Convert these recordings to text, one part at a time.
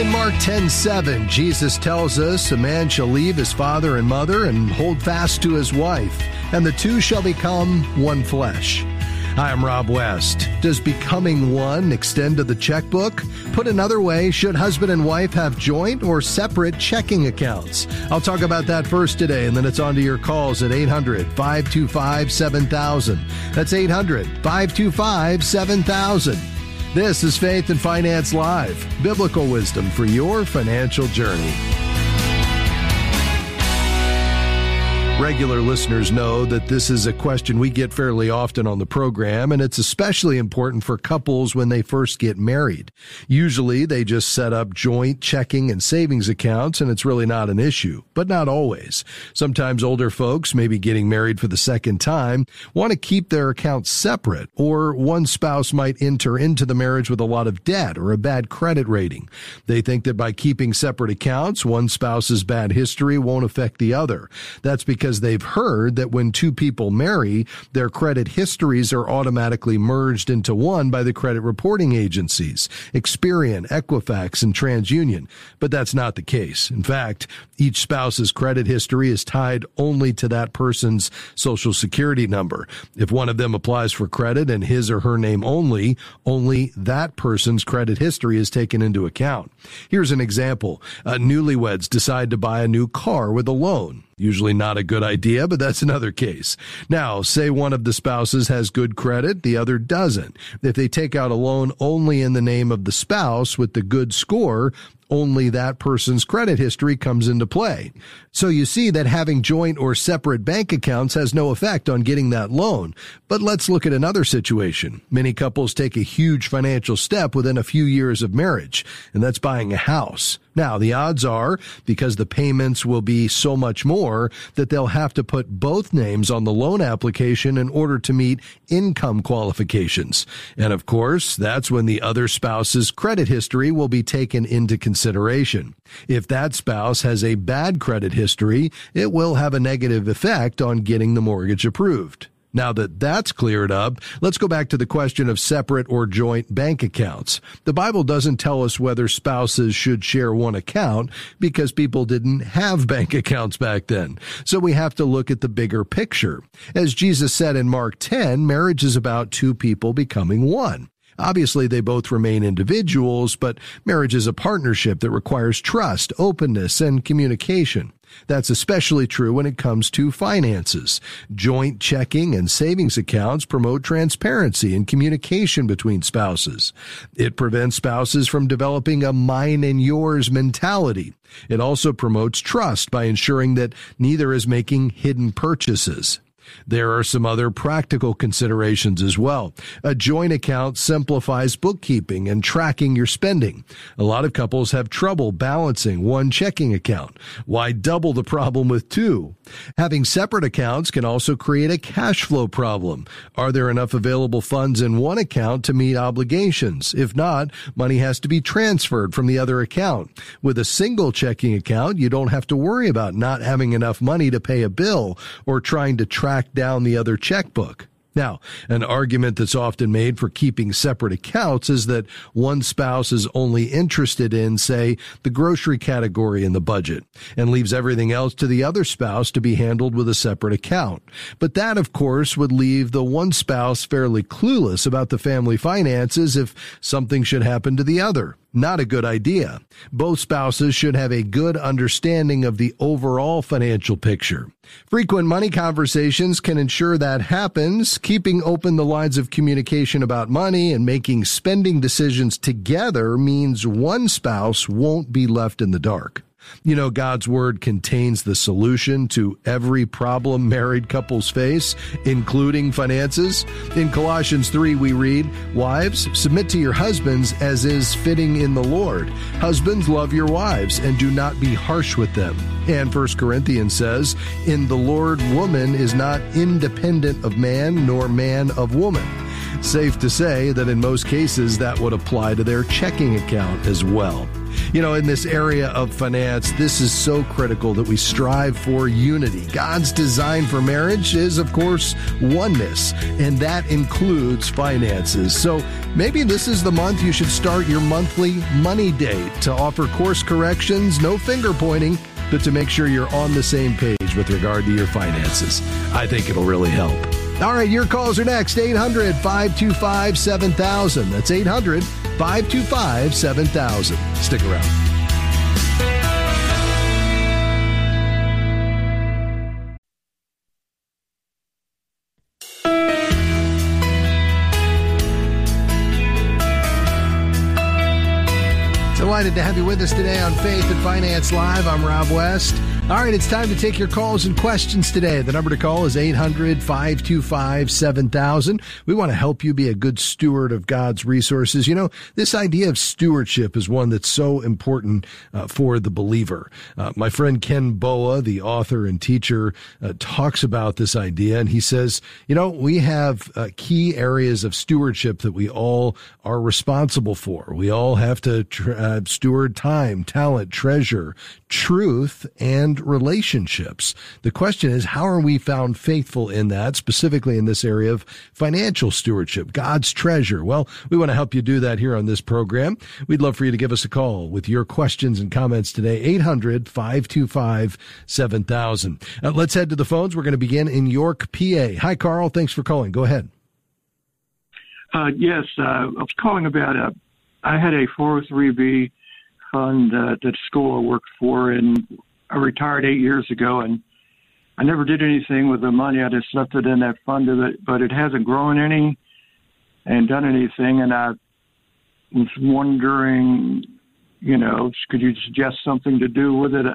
In Mark 10 7, Jesus tells us a man shall leave his father and mother and hold fast to his wife, and the two shall become one flesh. I'm Rob West. Does becoming one extend to the checkbook? Put another way, should husband and wife have joint or separate checking accounts? I'll talk about that first today, and then it's on to your calls at 800 525 7000. That's 800 525 7000. This is Faith and Finance Live, biblical wisdom for your financial journey. Regular listeners know that this is a question we get fairly often on the program, and it's especially important for couples when they first get married. Usually they just set up joint checking and savings accounts, and it's really not an issue, but not always. Sometimes older folks, maybe getting married for the second time, want to keep their accounts separate, or one spouse might enter into the marriage with a lot of debt or a bad credit rating. They think that by keeping separate accounts, one spouse's bad history won't affect the other. That's because because they've heard that when two people marry, their credit histories are automatically merged into one by the credit reporting agencies, Experian, Equifax, and TransUnion. But that's not the case. In fact, each spouse's credit history is tied only to that person's social security number. If one of them applies for credit in his or her name only, only that person's credit history is taken into account. Here's an example. Uh, newlyweds decide to buy a new car with a loan. Usually not a good idea, but that's another case. Now, say one of the spouses has good credit, the other doesn't. If they take out a loan only in the name of the spouse with the good score, only that person's credit history comes into play. So you see that having joint or separate bank accounts has no effect on getting that loan. But let's look at another situation. Many couples take a huge financial step within a few years of marriage, and that's buying a house. Now, the odds are, because the payments will be so much more, that they'll have to put both names on the loan application in order to meet income qualifications. And of course, that's when the other spouse's credit history will be taken into consideration. If that spouse has a bad credit history, it will have a negative effect on getting the mortgage approved. Now that that's cleared up, let's go back to the question of separate or joint bank accounts. The Bible doesn't tell us whether spouses should share one account because people didn't have bank accounts back then. So we have to look at the bigger picture. As Jesus said in Mark 10, marriage is about two people becoming one. Obviously, they both remain individuals, but marriage is a partnership that requires trust, openness, and communication. That's especially true when it comes to finances. Joint checking and savings accounts promote transparency and communication between spouses. It prevents spouses from developing a mine and yours mentality. It also promotes trust by ensuring that neither is making hidden purchases. There are some other practical considerations as well. A joint account simplifies bookkeeping and tracking your spending. A lot of couples have trouble balancing one checking account. Why double the problem with two? Having separate accounts can also create a cash flow problem. Are there enough available funds in one account to meet obligations? If not, money has to be transferred from the other account. With a single checking account, you don't have to worry about not having enough money to pay a bill or trying to track track down the other checkbook. Now, an argument that's often made for keeping separate accounts is that one spouse is only interested in, say, the grocery category in the budget and leaves everything else to the other spouse to be handled with a separate account. But that, of course, would leave the one spouse fairly clueless about the family finances if something should happen to the other not a good idea. Both spouses should have a good understanding of the overall financial picture. Frequent money conversations can ensure that happens, keeping open the lines of communication about money and making spending decisions together means one spouse won't be left in the dark. You know, God's word contains the solution to every problem married couples face, including finances. In Colossians 3, we read, Wives, submit to your husbands as is fitting in the Lord. Husbands, love your wives and do not be harsh with them. And 1 Corinthians says, In the Lord, woman is not independent of man, nor man of woman. Safe to say that in most cases that would apply to their checking account as well. You know, in this area of finance, this is so critical that we strive for unity. God's design for marriage is, of course, oneness, and that includes finances. So maybe this is the month you should start your monthly money date to offer course corrections, no finger pointing, but to make sure you're on the same page with regard to your finances. I think it'll really help. All right, your calls are next 800 525 7000. That's 800 525 7000. Stick around. Delighted to have you with us today on Faith and Finance Live. I'm Rob West. All right, it's time to take your calls and questions today. The number to call is 800 525 7000. We want to help you be a good steward of God's resources. You know, this idea of stewardship is one that's so important uh, for the believer. Uh, my friend Ken Boa, the author and teacher, uh, talks about this idea, and he says, you know, we have uh, key areas of stewardship that we all are responsible for. We all have to tr- uh, steward time, talent, treasure, truth, and relationships. The question is, how are we found faithful in that, specifically in this area of financial stewardship, God's treasure? Well, we want to help you do that here on this program. We'd love for you to give us a call with your questions and comments today, 800 525 7000. Uh, let's head to the phones. We're going to begin in York, PA. Hi, Carl. Thanks for calling. Go ahead. Uh, yes, uh, I was calling about a. I had a 403b fund uh, that school I worked for, and I retired eight years ago, and I never did anything with the money. I just left it in that fund, but it hasn't grown any and done anything. And I was wondering, you know, could you suggest something to do with it,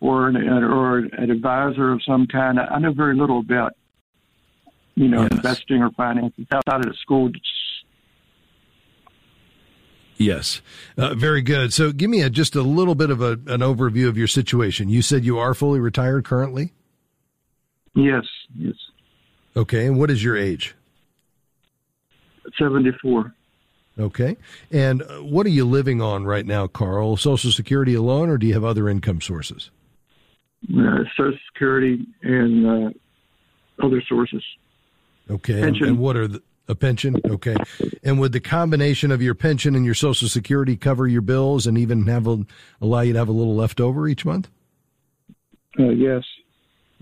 or an, or an advisor of some kind? I know very little about, you know, yes. investing or finances outside of the school Yes, uh, very good. So, give me a, just a little bit of a, an overview of your situation. You said you are fully retired currently. Yes. Yes. Okay, and what is your age? Seventy-four. Okay, and uh, what are you living on right now, Carl? Social Security alone, or do you have other income sources? Uh, Social Security and uh, other sources. Okay, and, and, what are the a pension? Okay. And would the combination of your pension and your Social Security cover your bills and even have a, allow you to have a little left over each month? Uh, yes.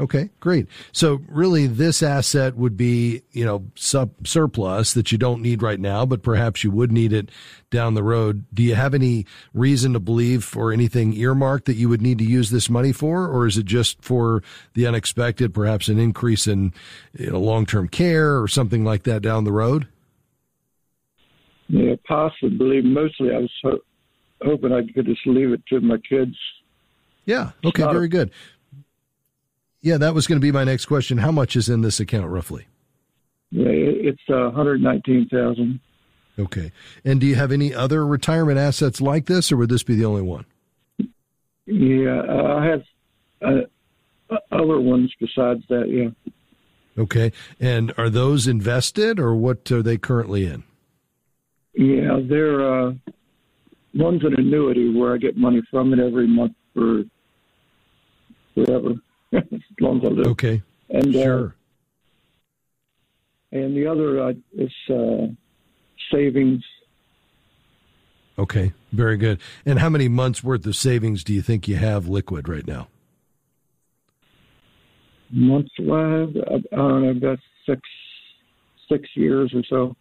Okay, great. So really this asset would be, you know, sub surplus that you don't need right now, but perhaps you would need it down the road. Do you have any reason to believe or anything earmarked that you would need to use this money for? Or is it just for the unexpected, perhaps an increase in you know, long-term care or something like that down the road? Yeah, possibly. Mostly I was ho- hoping I could just leave it to my kids. Yeah. Okay. Very good. Yeah, that was going to be my next question. How much is in this account roughly? Yeah, it's uh, 119,000. Okay. And do you have any other retirement assets like this, or would this be the only one? Yeah, uh, I have uh, other ones besides that. Yeah. Okay. And are those invested, or what are they currently in? Yeah, they're uh, one's an annuity where I get money from it every month for forever. As long as I live. Okay. And uh, sure. Uh, and the other uh, is uh, savings. Okay, very good. And how many months worth of savings do you think you have liquid right now? Months I, I don't know, about six six years or so.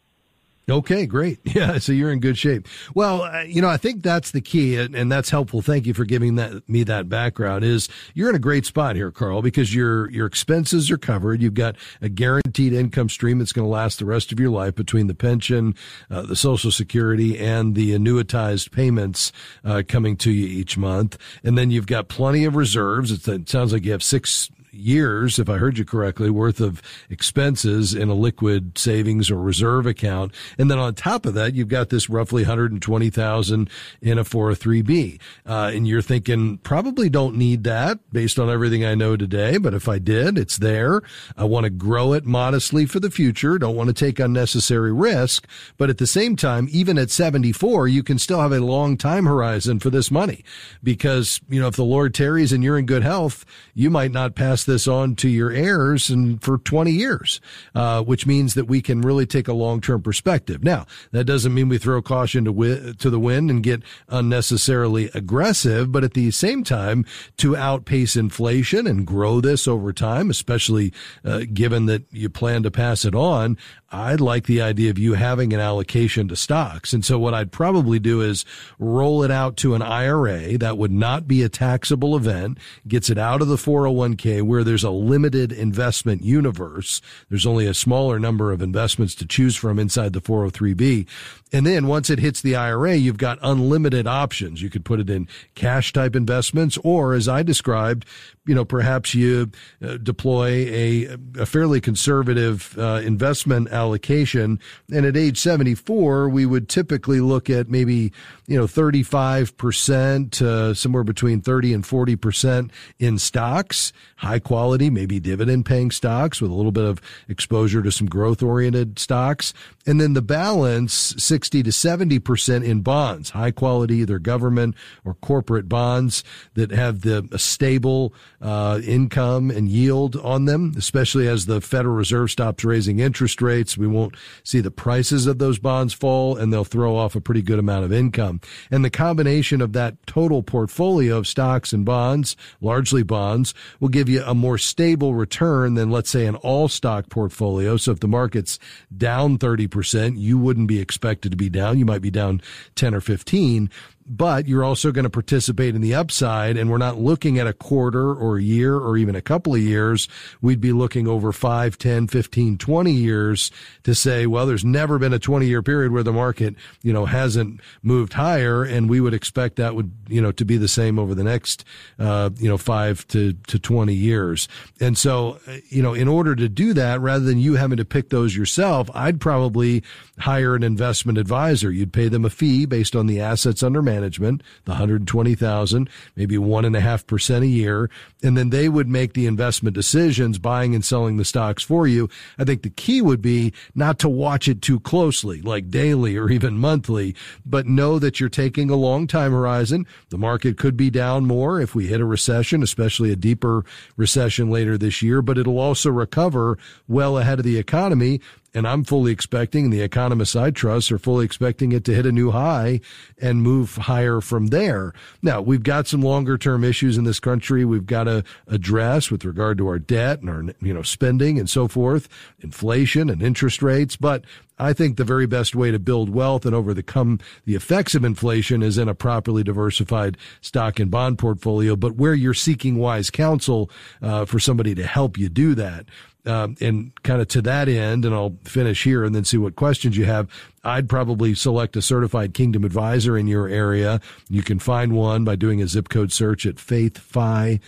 Okay, great. Yeah, so you're in good shape. Well, uh, you know, I think that's the key, and, that's helpful. Thank you for giving that me that background. Is you're in a great spot here, Carl, because your your expenses are covered. You've got a guaranteed income stream that's going to last the rest of your life between the pension, uh, the Social Security, and the annuitized payments uh, coming to you each month. And then you've got plenty of reserves. It sounds like you have six years, if I heard you correctly, worth of expenses in a liquid savings or reserve account. And then on top of that, you've got this roughly 120,000 in a 403b. Uh, and you're thinking probably don't need that based on everything I know today. But if I did, it's there. I want to grow it modestly for the future. Don't want to take unnecessary risk. But at the same time, even at 74, you can still have a long time horizon for this money because, you know, if the Lord tarries and you're in good health, you might not pass this on to your heirs and for 20 years, uh, which means that we can really take a long-term perspective. Now, that doesn't mean we throw caution to, wi- to the wind and get unnecessarily aggressive, but at the same time, to outpace inflation and grow this over time, especially uh, given that you plan to pass it on, I like the idea of you having an allocation to stocks. And so what I'd probably do is roll it out to an IRA that would not be a taxable event, gets it out of the 401k where there's a limited investment universe. There's only a smaller number of investments to choose from inside the 403b. And then once it hits the IRA, you've got unlimited options. You could put it in cash type investments or as I described, you know, perhaps you uh, deploy a, a fairly conservative uh, investment allocation. And at age 74, we would typically look at maybe, you know, 35%, uh, somewhere between 30 and 40% in stocks, high quality, maybe dividend paying stocks with a little bit of exposure to some growth oriented stocks. And then the balance, 60 to 70% in bonds, high quality, either government or corporate bonds that have the stable, uh, income and yield on them, especially as the Federal Reserve stops raising interest rates. We won't see the prices of those bonds fall and they'll throw off a pretty good amount of income. And the combination of that total portfolio of stocks and bonds, largely bonds, will give you a more stable return than let's say an all stock portfolio. So if the market's down 30%, you wouldn't be expected to be down. You might be down 10 or 15 but you're also going to participate in the upside. And we're not looking at a quarter or a year or even a couple of years. We'd be looking over 5, 10, 15, 20 years to say, well, there's never been a 20 year period where the market, you know, hasn't moved higher. And we would expect that would, you know, to be the same over the next, uh, you know, five to, to 20 years. And so, you know, in order to do that, rather than you having to pick those yourself, I'd probably hire an investment advisor. You'd pay them a fee based on the assets under management management, the 120,000, maybe one and a half percent a year. And then they would make the investment decisions, buying and selling the stocks for you. I think the key would be not to watch it too closely, like daily or even monthly, but know that you're taking a long time horizon. The market could be down more if we hit a recession, especially a deeper recession later this year, but it'll also recover well ahead of the economy and I'm fully expecting, and the economists I trust are fully expecting it to hit a new high and move higher from there. Now, we've got some longer term issues in this country we've got to address with regard to our debt and our, you know, spending and so forth, inflation and interest rates, but I think the very best way to build wealth and overcome the effects of inflation is in a properly diversified stock and bond portfolio, but where you're seeking wise counsel uh, for somebody to help you do that. Um, and kind of to that end, and I'll finish here and then see what questions you have. I'd probably select a certified kingdom advisor in your area. You can find one by doing a zip code search at faithfi.com.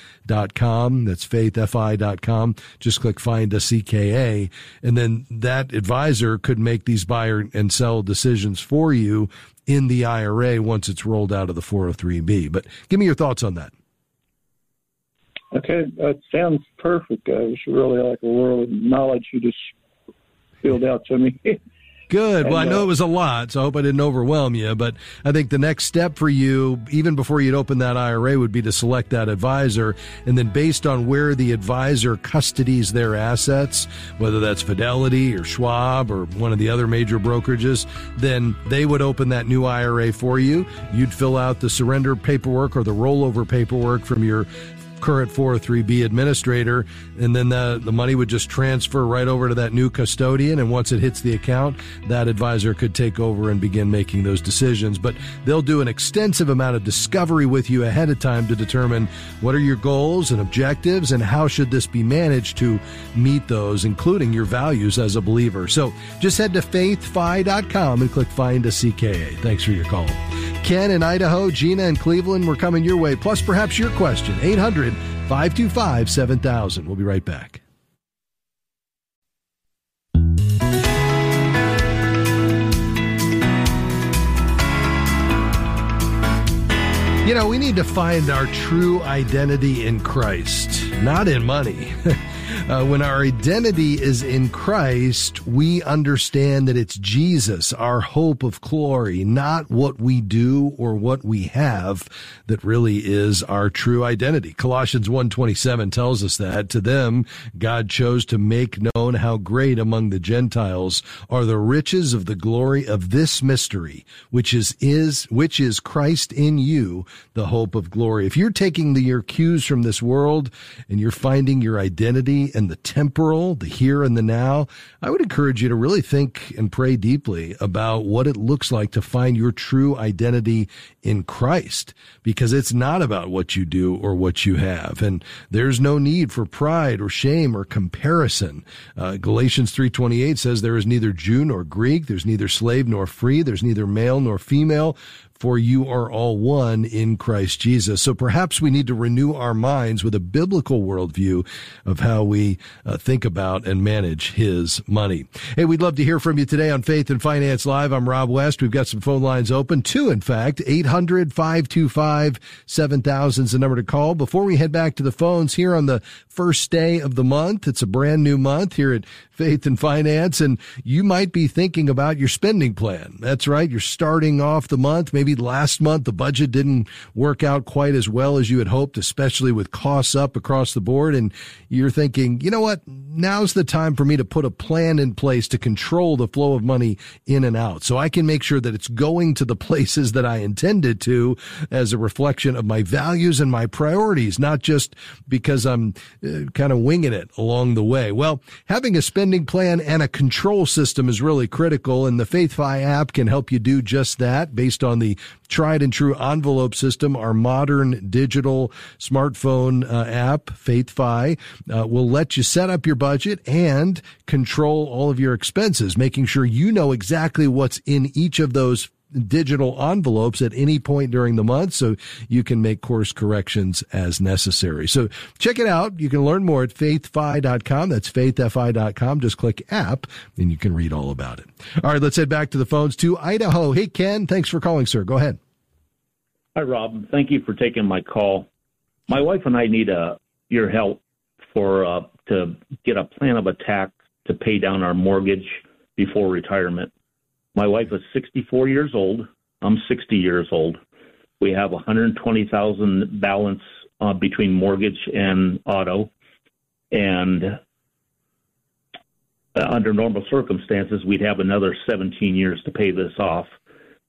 That's faithfi.com. Just click find a CKA. And then that advisor could make these buyer and sell decisions for you in the IRA once it's rolled out of the 403B. But give me your thoughts on that. Okay, that sounds perfect. Uh, it's really like a world of knowledge you just filled out to me. Good. well, I know uh, it was a lot, so I hope I didn't overwhelm you. But I think the next step for you, even before you'd open that IRA, would be to select that advisor. And then based on where the advisor custodies their assets, whether that's Fidelity or Schwab or one of the other major brokerages, then they would open that new IRA for you. You'd fill out the surrender paperwork or the rollover paperwork from your current 403b administrator, and then the, the money would just transfer right over to that new custodian. And once it hits the account, that advisor could take over and begin making those decisions. But they'll do an extensive amount of discovery with you ahead of time to determine what are your goals and objectives and how should this be managed to meet those, including your values as a believer. So just head to faithfi.com and click find a CKA. Thanks for your call. Ken in Idaho, Gina in Cleveland, we're coming your way. Plus, perhaps your question. 800 525 7000. We'll be right back. You know, we need to find our true identity in Christ, not in money. Uh, when our identity is in Christ, we understand that it's Jesus, our hope of glory, not what we do or what we have that really is our true identity. Colossians 1:27 tells us that to them God chose to make known how great among the Gentiles are the riches of the glory of this mystery, which is is which is Christ in you, the hope of glory. If you're taking the, your cues from this world and you're finding your identity and the temporal, the here and the now, I would encourage you to really think and pray deeply about what it looks like to find your true identity in Christ, because it's not about what you do or what you have. And there's no need for pride or shame or comparison. Uh, Galatians 3.28 says there is neither Jew nor Greek, there's neither slave nor free, there's neither male nor female, for you are all one in Christ Jesus. So perhaps we need to renew our minds with a biblical worldview of how we uh, think about and manage his money. Hey, we'd love to hear from you today on Faith and Finance Live. I'm Rob West. We've got some phone lines open. Two, in fact, 800 525 7000 is the number to call. Before we head back to the phones here on the first day of the month, it's a brand new month here at Faith and Finance, and you might be thinking about your spending plan. That's right. You're starting off the month. Maybe last month the budget didn't work out quite as well as you had hoped, especially with costs up across the board. And you're thinking, you know what? Now's the time for me to put a plan in place to control the flow of money in and out so I can make sure that it's going to the places that I intended to as a reflection of my values and my priorities, not just because I'm uh, kind of winging it along the way. Well, having a spending plan and a control system is really critical and the FaithFi app can help you do just that based on the tried and true envelope system. Our modern digital smartphone uh, app, FaithFi, uh, will let you set up your budget and control all of your expenses, making sure you know exactly what's in each of those digital envelopes at any point during the month so you can make course corrections as necessary. So check it out. You can learn more at faithfi.com. That's faithfi.com. Just click app and you can read all about it. All right, let's head back to the phones to Idaho. Hey, Ken, thanks for calling, sir. Go ahead. Hi, Rob. Thank you for taking my call. My wife and I need uh, your help for uh, to get a plan of attack to pay down our mortgage before retirement. My wife is 64 years old. I'm 60 years old. We have 120,000 balance uh, between mortgage and auto, and uh, under normal circumstances, we'd have another 17 years to pay this off.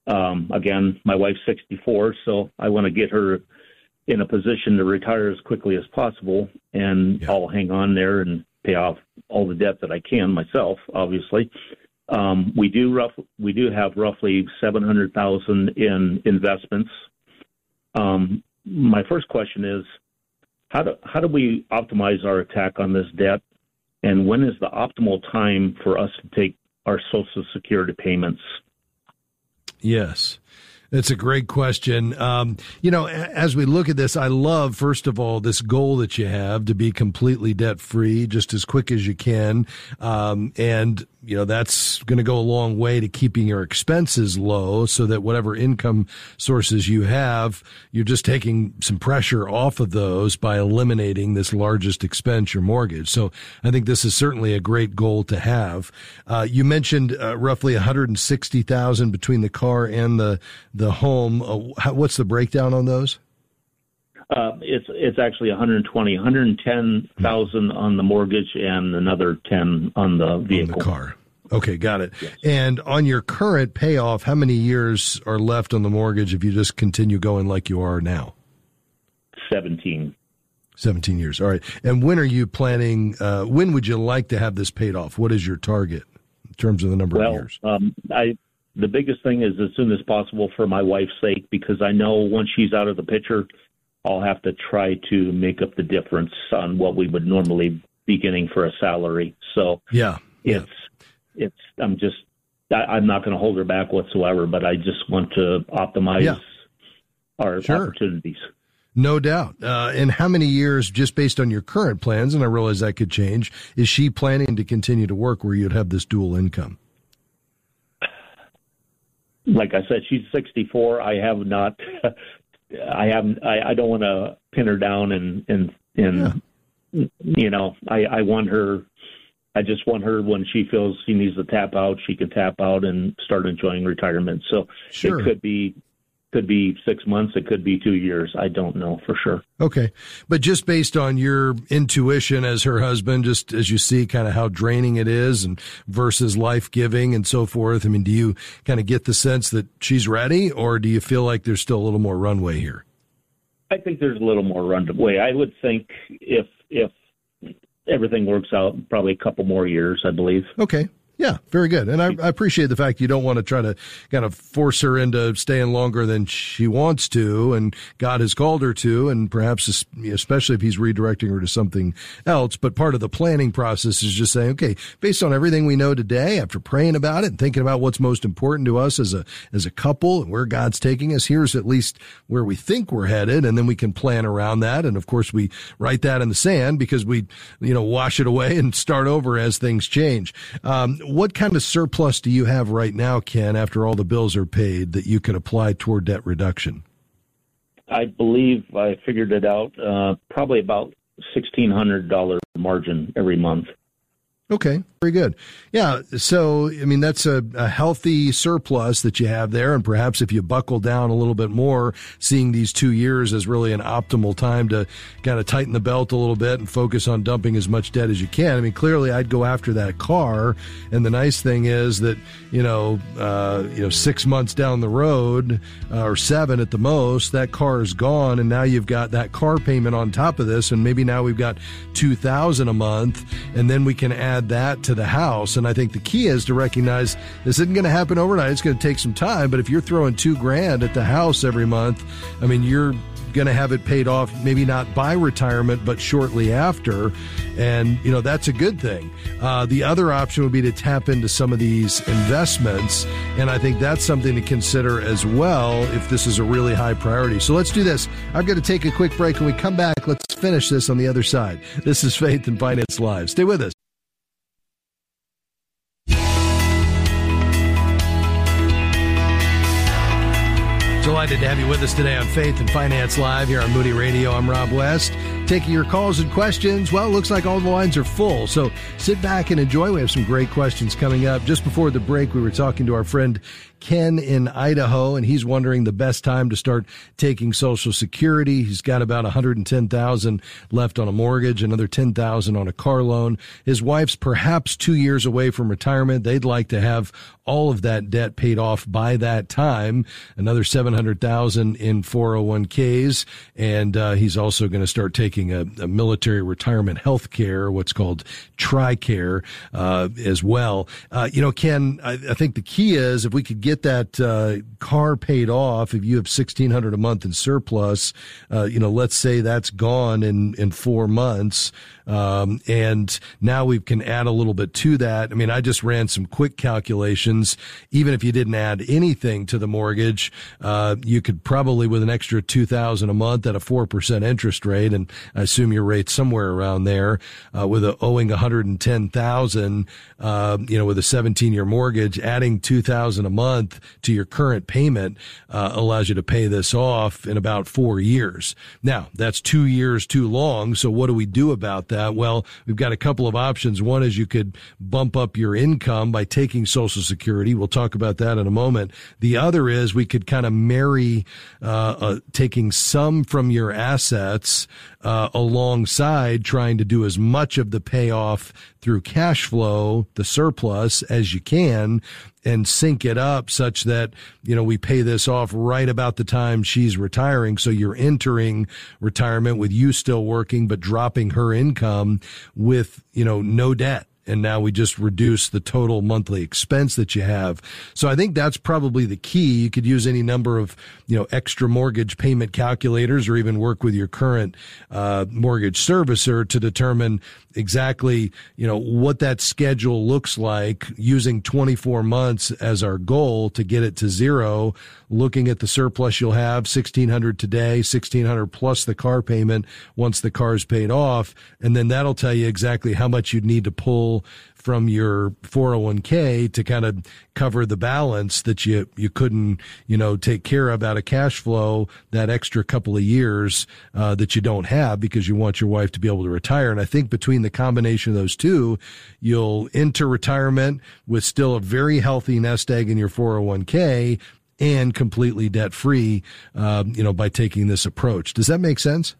Um, again, my wife's 64, so I want to get her in a position to retire as quickly as possible, and yeah. I'll hang on there and pay off all the debt that I can myself, obviously. Um, we do rough, we do have roughly seven hundred thousand in investments. Um, my first question is, how do how do we optimize our attack on this debt, and when is the optimal time for us to take our Social Security payments? Yes. That's a great question. Um, you know, as we look at this, I love, first of all, this goal that you have to be completely debt free just as quick as you can. Um, and you know, that's going to go a long way to keeping your expenses low so that whatever income sources you have, you're just taking some pressure off of those by eliminating this largest expense, your mortgage. So I think this is certainly a great goal to have. Uh, you mentioned uh, roughly 160,000 between the car and the, the home. Uh, how, what's the breakdown on those? Uh, it's it's actually 120, 110,000 on the mortgage and another 10 on the vehicle. On the car. Okay, got it. Yes. And on your current payoff, how many years are left on the mortgage if you just continue going like you are now? 17. 17 years. All right. And when are you planning, uh, when would you like to have this paid off? What is your target in terms of the number well, of years? Um, I, the biggest thing is as soon as possible for my wife's sake, because I know once she's out of the picture, I'll have to try to make up the difference on what we would normally be getting for a salary. So yeah, it's yeah. it's I'm just I, am not going to hold her back whatsoever, but I just want to optimize yeah. our sure. opportunities. No doubt. Uh, and how many years, just based on your current plans, and I realize that could change, is she planning to continue to work where you'd have this dual income? Like I said, she's 64. I have not, I haven't, I, I don't want to pin her down and, and, and, yeah. you know, I, I want her, I just want her when she feels she needs to tap out, she can tap out and start enjoying retirement. So sure. it could be could be six months, it could be two years. I don't know for sure. Okay. But just based on your intuition as her husband, just as you see kind of how draining it is and versus life giving and so forth, I mean, do you kind of get the sense that she's ready or do you feel like there's still a little more runway here? I think there's a little more runway. I would think if, if, everything works out probably a couple more years, I believe. Okay. Yeah, very good. And I, I, appreciate the fact you don't want to try to kind of force her into staying longer than she wants to and God has called her to, and perhaps especially if he's redirecting her to something else. But part of the planning process is just saying, okay, based on everything we know today, after praying about it and thinking about what's most important to us as a, as a couple and where God's taking us, here's at least where we think we're headed. And then we can plan around that. And of course, we write that in the sand because we, you know, wash it away and start over as things change. Um, what kind of surplus do you have right now, Ken, after all the bills are paid that you could apply toward debt reduction? I believe I figured it out. Uh, probably about sixteen hundred dollar margin every month. Okay, very good. Yeah, so I mean that's a, a, healthy surplus that you have there, and perhaps if you buckle down a little bit more, seeing these two years as really an optimal time to kind of tighten the belt a little bit and focus on dumping as much debt as you can. I mean, clearly I'd go after that car, and the nice thing is that you know, uh, you know, six months down the road uh, or seven at the most, that car is gone, and now you've got that car payment on top of this, and maybe now we've got two thousand a month, and then we can add add that to the house. And I think the key is to recognize this isn't going to happen overnight. It's going to take some time. But if you're throwing two grand at the house every month, I mean, you're going to have it paid off, maybe not by retirement, but shortly after. And, you know, that's a good thing. Uh, the other option would be to tap into some of these investments. And I think that's something to consider as well if this is a really high priority. So let's do this. I'm going to take a quick break. When we come back, let's finish this on the other side. This is Faith and Finance Live. Stay with us. Delighted to have you with us today on Faith and Finance Live here on Moody Radio. I'm Rob West. Taking your calls and questions. Well, it looks like all the lines are full. So sit back and enjoy. We have some great questions coming up. Just before the break, we were talking to our friend Ken in Idaho, and he's wondering the best time to start taking Social Security. He's got about 110,000 left on a mortgage, another 10,000 on a car loan. His wife's perhaps two years away from retirement. They'd like to have all of that debt paid off by that time. Another 700,000 in 401ks, and uh, he's also going to start taking a, a, military retirement health care, what's called TRICARE, uh, as well. Uh, you know, Ken, I, I think the key is if we could get that uh, car paid off, if you have sixteen hundred a month in surplus, uh, you know, let's say that's gone in in four months, um, and now we can add a little bit to that. I mean, I just ran some quick calculations. Even if you didn't add anything to the mortgage, uh, you could probably with an extra two thousand a month at a four percent interest rate, and I assume your rate somewhere around there, uh, with a owing one hundred and ten thousand, uh, you know, with a seventeen year mortgage, adding two thousand a month month to your current payment uh, allows you to pay this off in about four years. Now, that's two years too long. So what do we do about that? Well, we've got a couple of options. One is you could bump up your income by taking Social Security. We'll talk about that in a moment. The other is we could kind of marry uh, uh, taking some from your assets uh, alongside trying to do as much of the payoff through cash flow, the surplus as you can and sync it up such that, you know, we pay this off right about the time she's retiring. So you're entering retirement with you still working, but dropping her income with, you know, no debt and now we just reduce the total monthly expense that you have. So I think that's probably the key. You could use any number of, you know, extra mortgage payment calculators or even work with your current uh, mortgage servicer to determine exactly, you know, what that schedule looks like using 24 months as our goal to get it to zero, looking at the surplus you'll have, 1600 today, 1600 plus the car payment once the car is paid off. And then that'll tell you exactly how much you'd need to pull from your 401k to kind of cover the balance that you, you couldn't, you know, take care of out of cash flow that extra couple of years, uh, that you don't have because you want your wife to be able to retire. And I think between the combination of those two, you'll enter retirement with still a very healthy nest egg in your 401k and completely debt free, um, you know, by taking this approach. Does that make sense?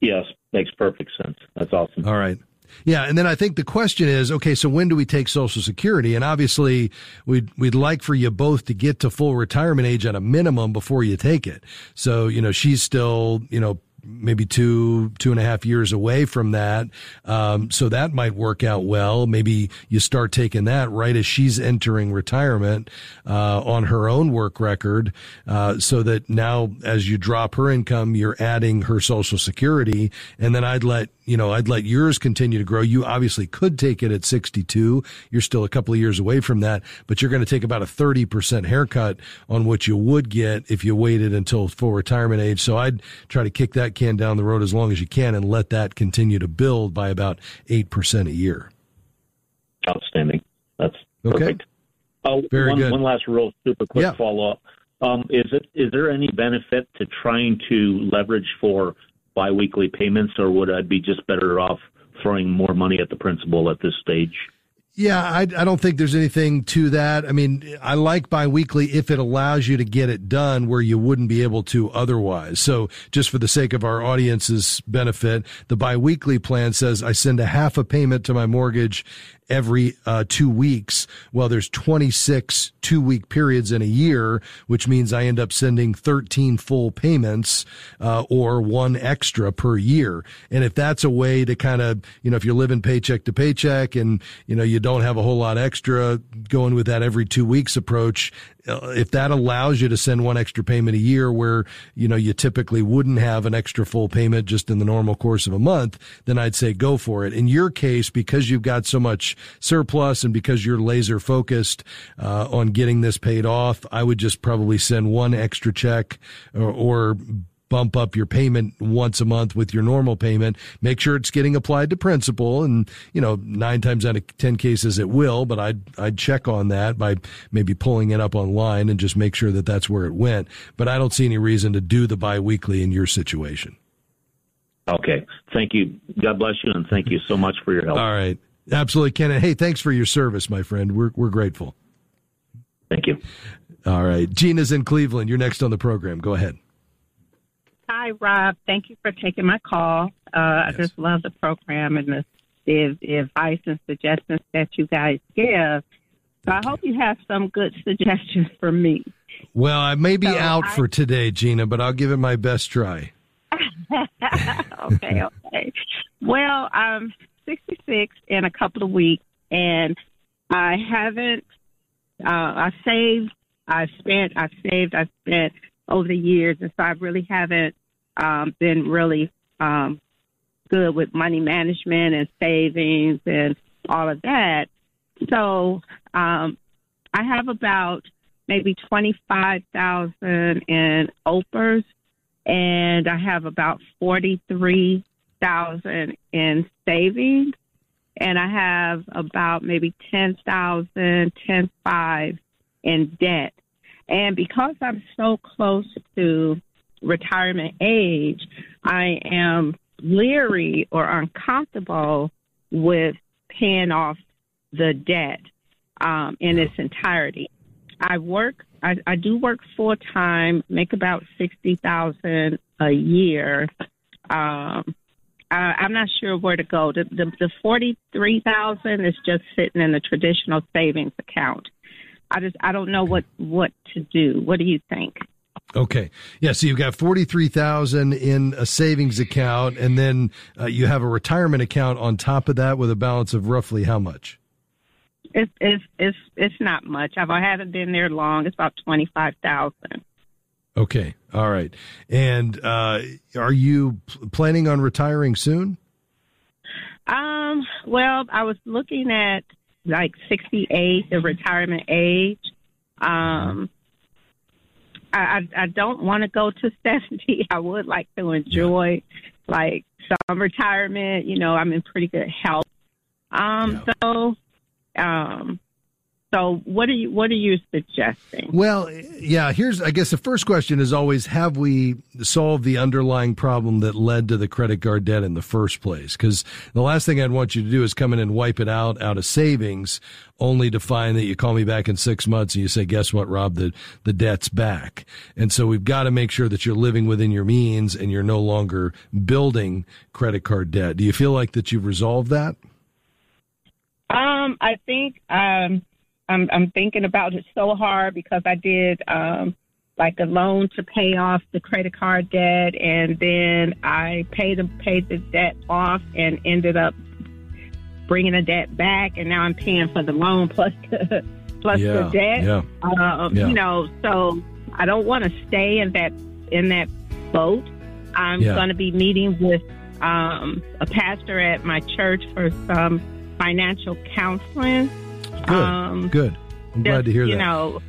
Yes, makes perfect sense. That's awesome. All right. Yeah, and then I think the question is, okay, so when do we take Social Security? And obviously, we'd we'd like for you both to get to full retirement age at a minimum before you take it. So you know, she's still you know maybe two two and a half years away from that um, so that might work out well maybe you start taking that right as she's entering retirement uh, on her own work record uh, so that now as you drop her income you're adding her social security and then i'd let you know, I'd let yours continue to grow. You obviously could take it at 62. You're still a couple of years away from that, but you're going to take about a 30% haircut on what you would get if you waited until full retirement age. So I'd try to kick that can down the road as long as you can and let that continue to build by about 8% a year. Outstanding. That's perfect. Okay. Oh, Very one, good. one last real super quick Yeah. follow up. Um, is it is there any benefit to trying to leverage for biweekly payments, or would I be just better off throwing more money at the principal at this stage? Yeah, I, I don't think there's anything to that. I mean, I like biweekly if it allows you to get it done where you wouldn't be able to otherwise. So just for the sake of our audience's benefit, the biweekly plan says I send a half a payment to my mortgage every uh, two weeks. Well, there's 26 two week periods in a year, which means I end up sending 13 full payments, uh, or one extra per year. And if that's a way to kind of, you know, if you're living paycheck to paycheck and, you know, you don't have a whole lot extra going with that every two weeks approach, if that allows you to send one extra payment a year where, you know, you typically wouldn't have an extra full payment just in the normal course of a month, then I'd say go for it. In your case, because you've got so much surplus and because you're laser focused, uh, on getting this paid off, I would just probably send one extra check or, or bump up your payment once a month with your normal payment. Make sure it's getting applied to principal. And, you know, nine times out of 10 cases it will, but I'd, I'd check on that by maybe pulling it up online and just make sure that that's where it went. But I don't see any reason to do the biweekly in your situation. Okay. Thank you. God bless you, and thank you so much for your help. All right. Absolutely, Ken. And hey, thanks for your service, my friend. We're, we're grateful. Thank you. All right. Gina's in Cleveland. You're next on the program. Go ahead. Hi, Rob. Thank you for taking my call. Uh, I just love the program and the, the, the advice and suggestions that you guys give. So I hope you have some good suggestions for me. Well, I may be So out I- for today, Gina, but I'll give it my best try. okay, okay. Well, I'm 66 in a couple of weeks, and I haven't. Uh, I saved. I've spent. I've saved. I've spent over the years, and so I really haven't um, been really um, good with money management and savings and all of that. So um, I have about maybe twenty five thousand in OPERS, and I have about forty three thousand in savings, and I have about maybe ten thousand, ten five in debt. And because I'm so close to retirement age, I am leery or uncomfortable with paying off the debt um, in its entirety. I work. I, I do work full time, make about sixty thousand a year. Um, I, I'm not sure where to go. The the, the forty three thousand is just sitting in the traditional savings account. I just I don't know what what to do. What do you think? Okay. Yeah. So you've got 43,000 in a savings account and then uh, you have a retirement account on top of that with a balance of roughly how much? It's it's it's it's not much. I've I haven't been there long. It's about twenty five thousand. Okay. All right. And uh, are you planning on retiring soon? Um. Well, I was looking at like sixty eight, the retirement age. Um. I, I don't want to go to 70. I would like to enjoy like some retirement. You know, I'm in pretty good health. Um, Yeah. so, um, so what are you, what are you suggesting? Well, yeah, here's, I guess the first question is always have we solved the underlying problem that led to the credit card debt in the first place? Because the last thing I'd want you to do is come in and wipe it out out of savings only to find that you call me back in six months and you say, guess what, Rob, the, the debt's back. And so we've got to make sure that you're living within your means and you're no longer building credit card debt. Do you feel like that you've resolved that? Um, I think, um, I'm, I'm thinking about it so hard because I did, um, like a loan to pay off the credit card debt and then I paid the, paid the debt off and ended up bringing the debt back and now I'm paying for the loan plus the, plus yeah. the debt. Yeah. Um, Yeah. You know, so I don't want to stay in that in that boat. I'm Yeah. going to be meeting with um, a pastor at my church for some financial counseling. Good. Um, Good. I'm glad to hear you that. know,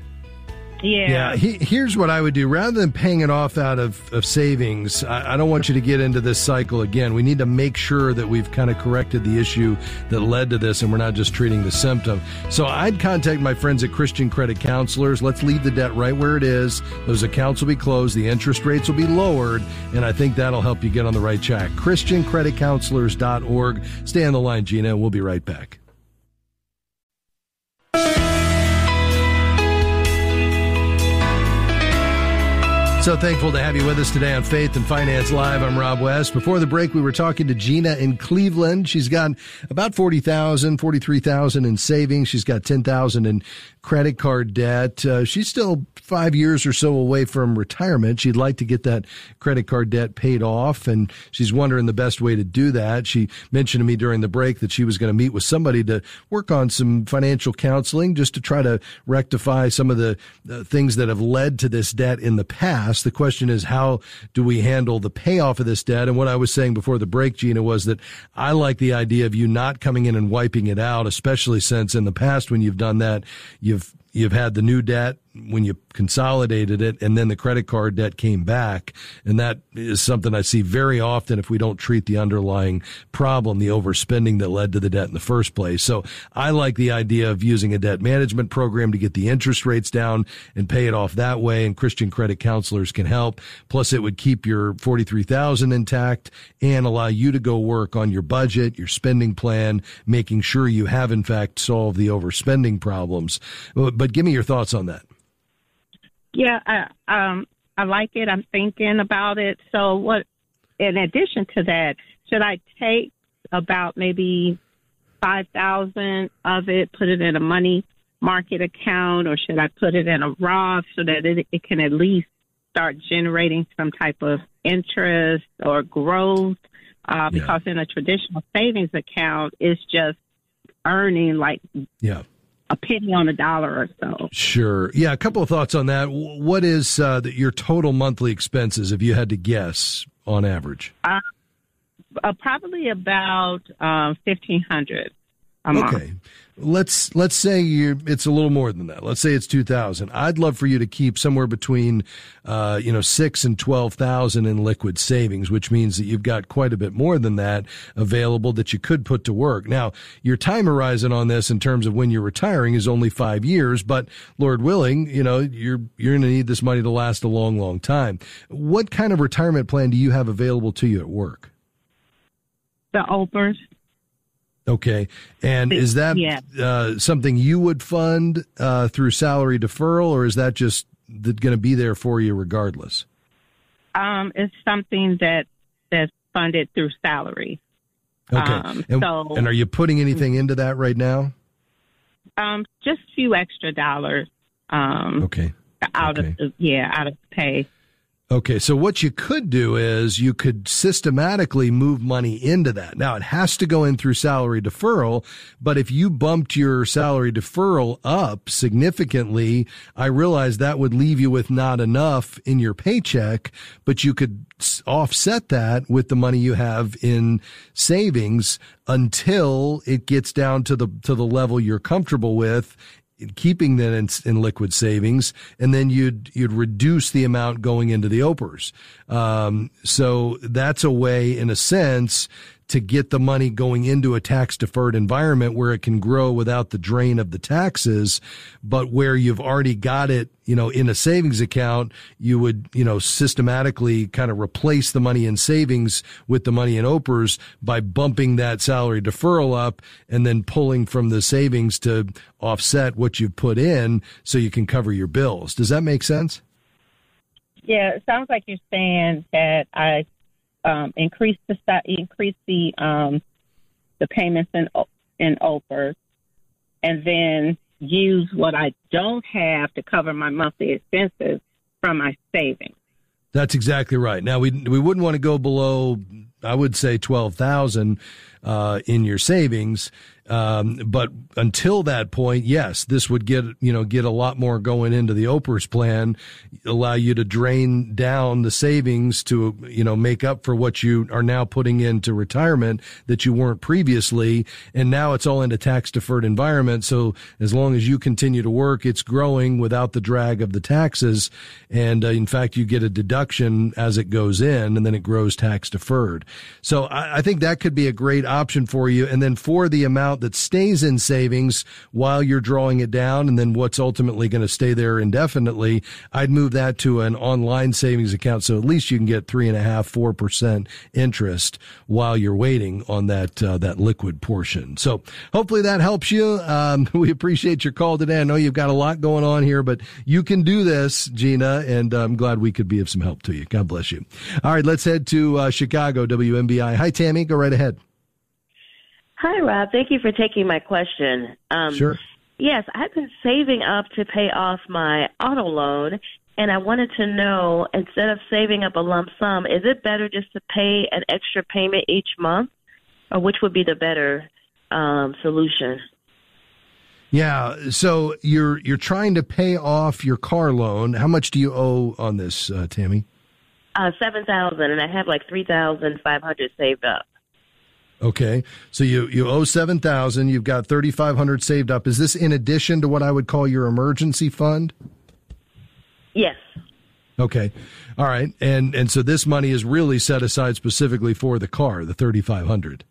yeah. Yeah, he, here's what I would do. Rather than paying it off out of, of savings, I, I don't want you to get into this cycle again. We need to make sure that we've kind of corrected the issue that led to this and we're not just treating the symptom. So I'd contact my friends at Christian Credit Counselors. Let's leave the debt right where it is. Those accounts will be closed. The interest rates will be lowered. And I think that'll help you get on the right track. ChristianCreditCounselors.org. Stay on the line, Gina, and we'll be right back. So thankful to have you with us today on Faith and Finance Live. I'm Rob West. Before the break, we were talking to Gina in Cleveland. She's got about 40,000, 43,000 in savings. She's got 10,000 in credit card debt. Uh, she's still five years or so away from retirement. She'd like to get that credit card debt paid off and she's wondering the best way to do that. She mentioned to me during the break that she was going to meet with somebody to work on some financial counseling just to try to rectify some of the uh, things that have led to this debt in the past. The question is, how do we handle the payoff of this debt? And what I was saying before the break, Gina, was that I like the idea of you not coming in and wiping it out, especially since in the past when you've done that, you've You've had the new debt when you consolidated it and then the credit card debt came back. And that is something I see very often if we don't treat the underlying problem, the overspending that led to the debt in the first place. So I like the idea of using a debt management program to get the interest rates down and pay it off that way. And Christian credit counselors can help. Plus it would keep your 43,000 intact and allow you to go work on your budget, your spending plan, making sure you have in fact solved the overspending problems. But give me your thoughts on that. Yeah, I, um, I like it. I'm thinking about it. So, what? In addition to that, should I take about maybe five thousand of it, put it in a money market account, or should I put it in a Roth so that it, it can at least start generating some type of interest or growth? Uh, because in a traditional savings account, it's just earning like Yeah. A penny on a dollar or so. Sure. Yeah. A couple of thoughts on that. What is uh, the, your total monthly expenses, if you had to guess, on average? Uh, probably about um, fifteen hundred a month. Let's let's say you it's a little more than that. Let's say it's two thousand. I'd love for you to keep somewhere between uh, you know six and twelve thousand in liquid savings, which means that you've got quite a bit more than that available that you could put to work. Now, your time horizon on this in terms of when you're retiring is only five years, but Lord willing, you know you're you're going to need this money to last a long, long time. What kind of retirement plan do you have available to you at work? The OPERS. Okay. And is that Yeah. uh, something you would fund uh, through salary deferral, or is that just going to be there for you regardless? Um, it's something that that's funded through salary. Okay. Um, and, so- and are you putting anything into that right now? Um, just a few extra dollars. Um, Okay. out Okay. of yeah out of pay. Okay, so what you could do is you could systematically move money into that. Now it has to go in through salary deferral, but if you bumped your salary deferral up significantly, I realize that would leave you with not enough in your paycheck, but you could offset that with the money you have in savings until it gets down to the to the level you're comfortable with keeping that in, in liquid savings, and then you'd you'd reduce the amount going into the OPERS. Um, so that's a way, in a sense, to get the money going into a tax deferred environment where it can grow without the drain of the taxes, but where you've already got it, you know, in a savings account, you would, you know, systematically kind of replace the money in savings with the money in OPERS by bumping that salary deferral up and then pulling from the savings to offset what you've put in so you can cover your bills. Does that make sense? Yeah, it sounds like you're saying that I um, increase the increase the um, the payments in in OPERS, and then use what I don't have to cover my monthly expenses from my savings. That's exactly right. Now we we wouldn't want to go below, I would say twelve thousand uh, in your savings, um, but until that point, yes, this would get you know get a lot more going into the OPERS plan, allow you to drain down the savings to you know make up for what you are now putting into retirement that you weren't previously, and now it's all in a tax deferred environment. So as long as you continue to work, it's growing without the drag of the taxes, and uh, in fact, you get a deduction as it goes in, and then it grows tax deferred. So I, I think that could be a great option for you. And then for the amount that stays in savings while you're drawing it down, and then what's ultimately going to stay there indefinitely, I'd move that to an online savings account. So at least you can get three and a half, four percent interest while you're waiting on that uh, that liquid portion. So hopefully that helps you. Um, we appreciate your call today. I know you've got a lot going on here, but you can do this, Gina, and I'm glad we could be of some help to you. God bless you. All right, let's head to uh, Chicago, WMBI. Hi, Tammy. Go right ahead. Hi, Rob. Thank you for taking my question. Um, Sure. Yes, I've been saving up to pay off my auto loan, and I wanted to know instead of saving up a lump sum, is it better just to pay an extra payment each month, or which would be the better um, solution? Yeah. So you're you're trying to pay off your car loan. How much do you owe on this, uh, Tammy? Uh, Seven thousand, and I have like three thousand five hundred saved up. Okay. So you you owe seven thousand. You've got thirty five hundred saved up. Is this in addition to what I would call your emergency fund? Yes. Okay. All right. And and so this money is really set aside specifically for the car, the thirty five hundred.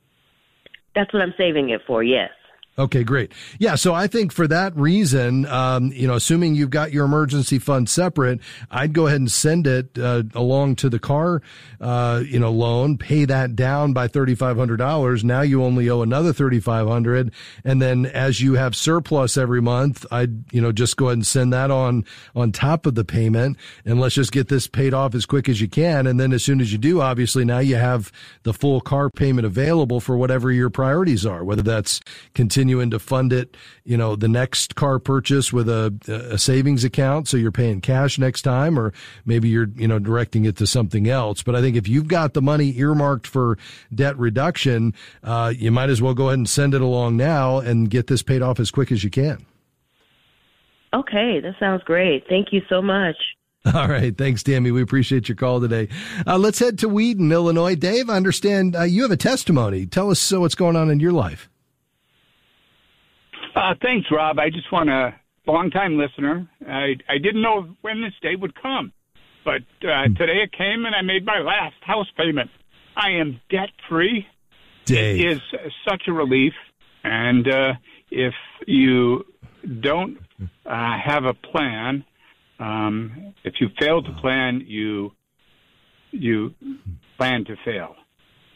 That's what I'm saving it for. Yes. Okay, great. Yeah, so I think for that reason, um, you know, assuming you've got your emergency fund separate, I'd go ahead and send it uh, along to the car, uh, you know, loan, pay that down by thirty five hundred dollars. Now you only owe another thirty five hundred, and then as you have surplus every month, I'd you know just go ahead and send that on on top of the payment, and let's just get this paid off as quick as you can. And then as soon as you do, obviously now you have the full car payment available for whatever your priorities are, whether that's continuing to fund it, you know, the next car purchase with a, a savings account. So you're paying cash next time, or maybe you're, you know, directing it to something else. But I think if you've got the money earmarked for debt reduction, uh, you might as well go ahead and send it along now and get this paid off as quick as you can. Okay, that sounds great. Thank you so much. All right. Thanks, Tammy. We appreciate your call today. Uh, let's head to Wheaton, Illinois. Dave, I understand uh, you have a testimony. Tell us uh, what's going on in your life. Uh, thanks, Rob. I just want a long-time listener. I I didn't know when this day would come, but uh, today it came, and I made my last house payment. I am debt-free. Dave. It is such a relief, and uh, if you don't uh, have a plan, um, if you fail to plan, you you plan to fail.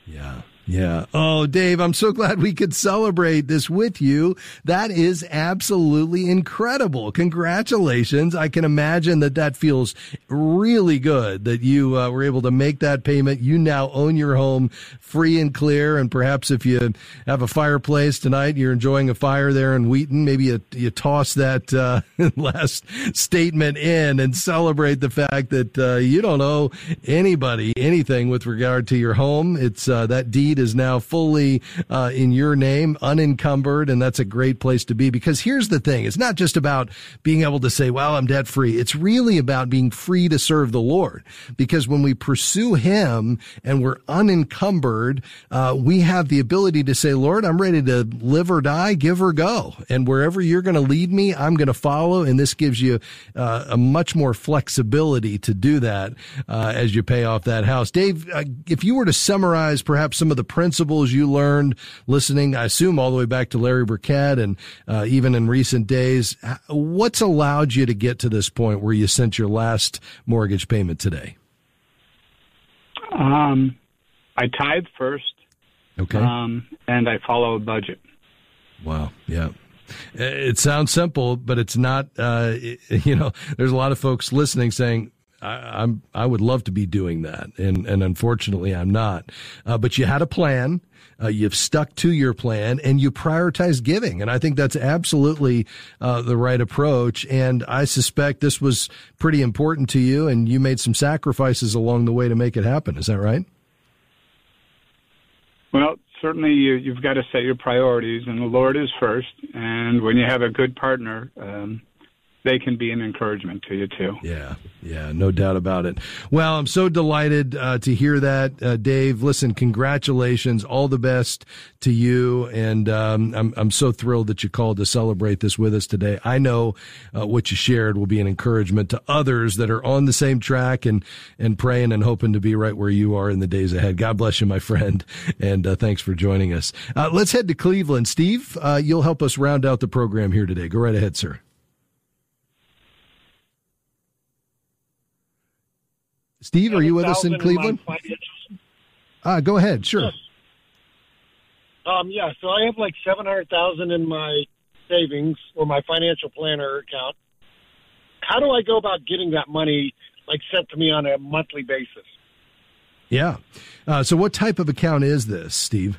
Yeah. Yeah. Oh, Dave, I'm so glad we could celebrate this with you. That is absolutely incredible. Congratulations. I can imagine that that feels really good that you uh, were able to make that payment. You now own your home free and clear. And perhaps if you have a fireplace tonight, you're enjoying a fire there in Wheaton, maybe you, you toss that uh, last statement in and celebrate the fact that uh, you don't owe anybody anything with regard to your home. It's uh, that deed is now fully uh, in your name, unencumbered, and that's a great place to be. Because here's the thing: it's not just about being able to say, "Well, I'm debt free." It's really about being free to serve the Lord. Because when we pursue Him and we're unencumbered, uh, we have the ability to say, "Lord, I'm ready to live or die, give or go, and wherever you're going to lead me, I'm going to follow." And this gives you uh, a much more flexibility to do that uh, as you pay off that house. Dave, uh, if you were to summarize perhaps some of the principles you learned listening, I assume all the way back to Larry Burkett and uh, even in recent days, what's allowed you to get to this point where you sent your last mortgage payment today? Um, I tithe first. Okay. Um, and I follow a budget. Wow. Yeah. It sounds simple, but it's not. Uh, you know, there's a lot of folks listening saying, I, am I would love to be doing that, and and unfortunately I'm not. Uh, but you had a plan. Uh, you've stuck to your plan and you prioritize giving. And I think that's absolutely uh, the right approach. And I suspect this was pretty important to you and you made some sacrifices along the way to make it happen. Is that right? Well, certainly you, you've got to set your priorities and the Lord is first. And when you have a good partner, um, they can be an encouragement to you too. Yeah, yeah, no doubt about it. Well, I'm so delighted uh, to hear that, uh, Dave. Listen, congratulations, all the best to you, and um, I'm I'm so thrilled that you called to celebrate this with us today. I know uh, what you shared will be an encouragement to others that are on the same track and and praying and hoping to be right where you are in the days ahead. God bless you, my friend, and uh, thanks for joining us. Uh, let's head to Cleveland, Steve. Uh, you'll help us round out the program here today. Go right ahead, sir. Steve, are you with us in Cleveland? Uh, go ahead. Sure. Yes. Um, yeah, so I have like seven hundred thousand in my savings or my financial planner account. How do I go about getting that money like sent to me on a monthly basis? Yeah. Uh, so, what type of account is this, Steve?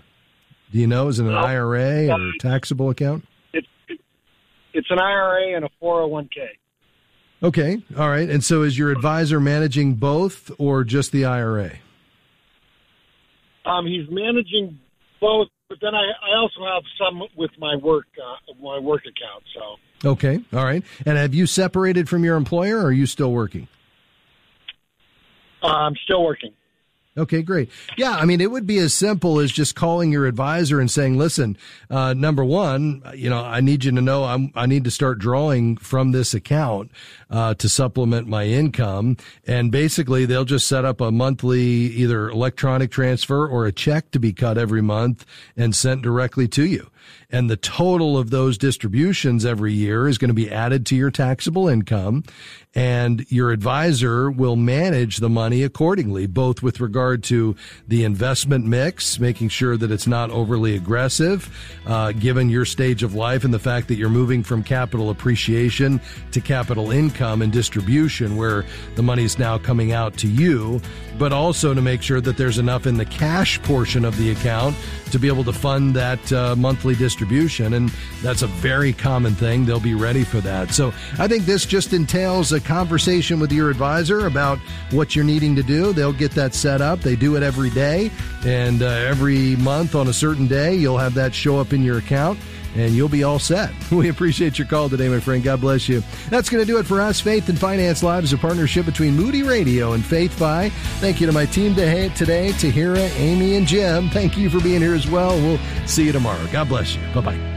Do you know? Is it an IRA or a taxable account? It's it's an IRA and a four hundred oh one k. Okay. All right. And so is your advisor managing both or just the IRA? Um, he's managing both, but then I, I also have some with my work uh, my work account. So okay, all right. And have you separated from your employer, or are you still working? Uh, I'm still working. Okay, great. Yeah, I mean, it would be as simple as just calling your advisor and saying, "Listen, uh, number one, you know, I need you to know I'm, I need to start drawing from this account uh, to supplement my income." And basically, they'll just set up a monthly either electronic transfer or a check to be cut every month and sent directly to you and the total of those distributions every year is going to be added to your taxable income and your advisor will manage the money accordingly, both with regard to the investment mix, making sure that it's not overly aggressive, uh, given your stage of life and the fact that you're moving from capital appreciation to capital income and distribution, where the money is now coming out to you, but also to make sure that there's enough in the cash portion of the account to be able to fund that uh, monthly distribution. And that's a very common thing. They'll be ready for that. So I think this just entails a conversation with your advisor about what you're needing to do. They'll get that set up. They do it every day. And uh, every month on a certain day, you'll have that show up in your account and you'll be all set. We appreciate your call today, my friend. God bless you. That's going to do it for us. Faith and Finance Live is a partnership between Moody Radio and FaithFi. Thank you to my team today, Tahira, Amy, and Jim. Thank you for being here as well. We'll see you tomorrow. God bless you. Bye bye.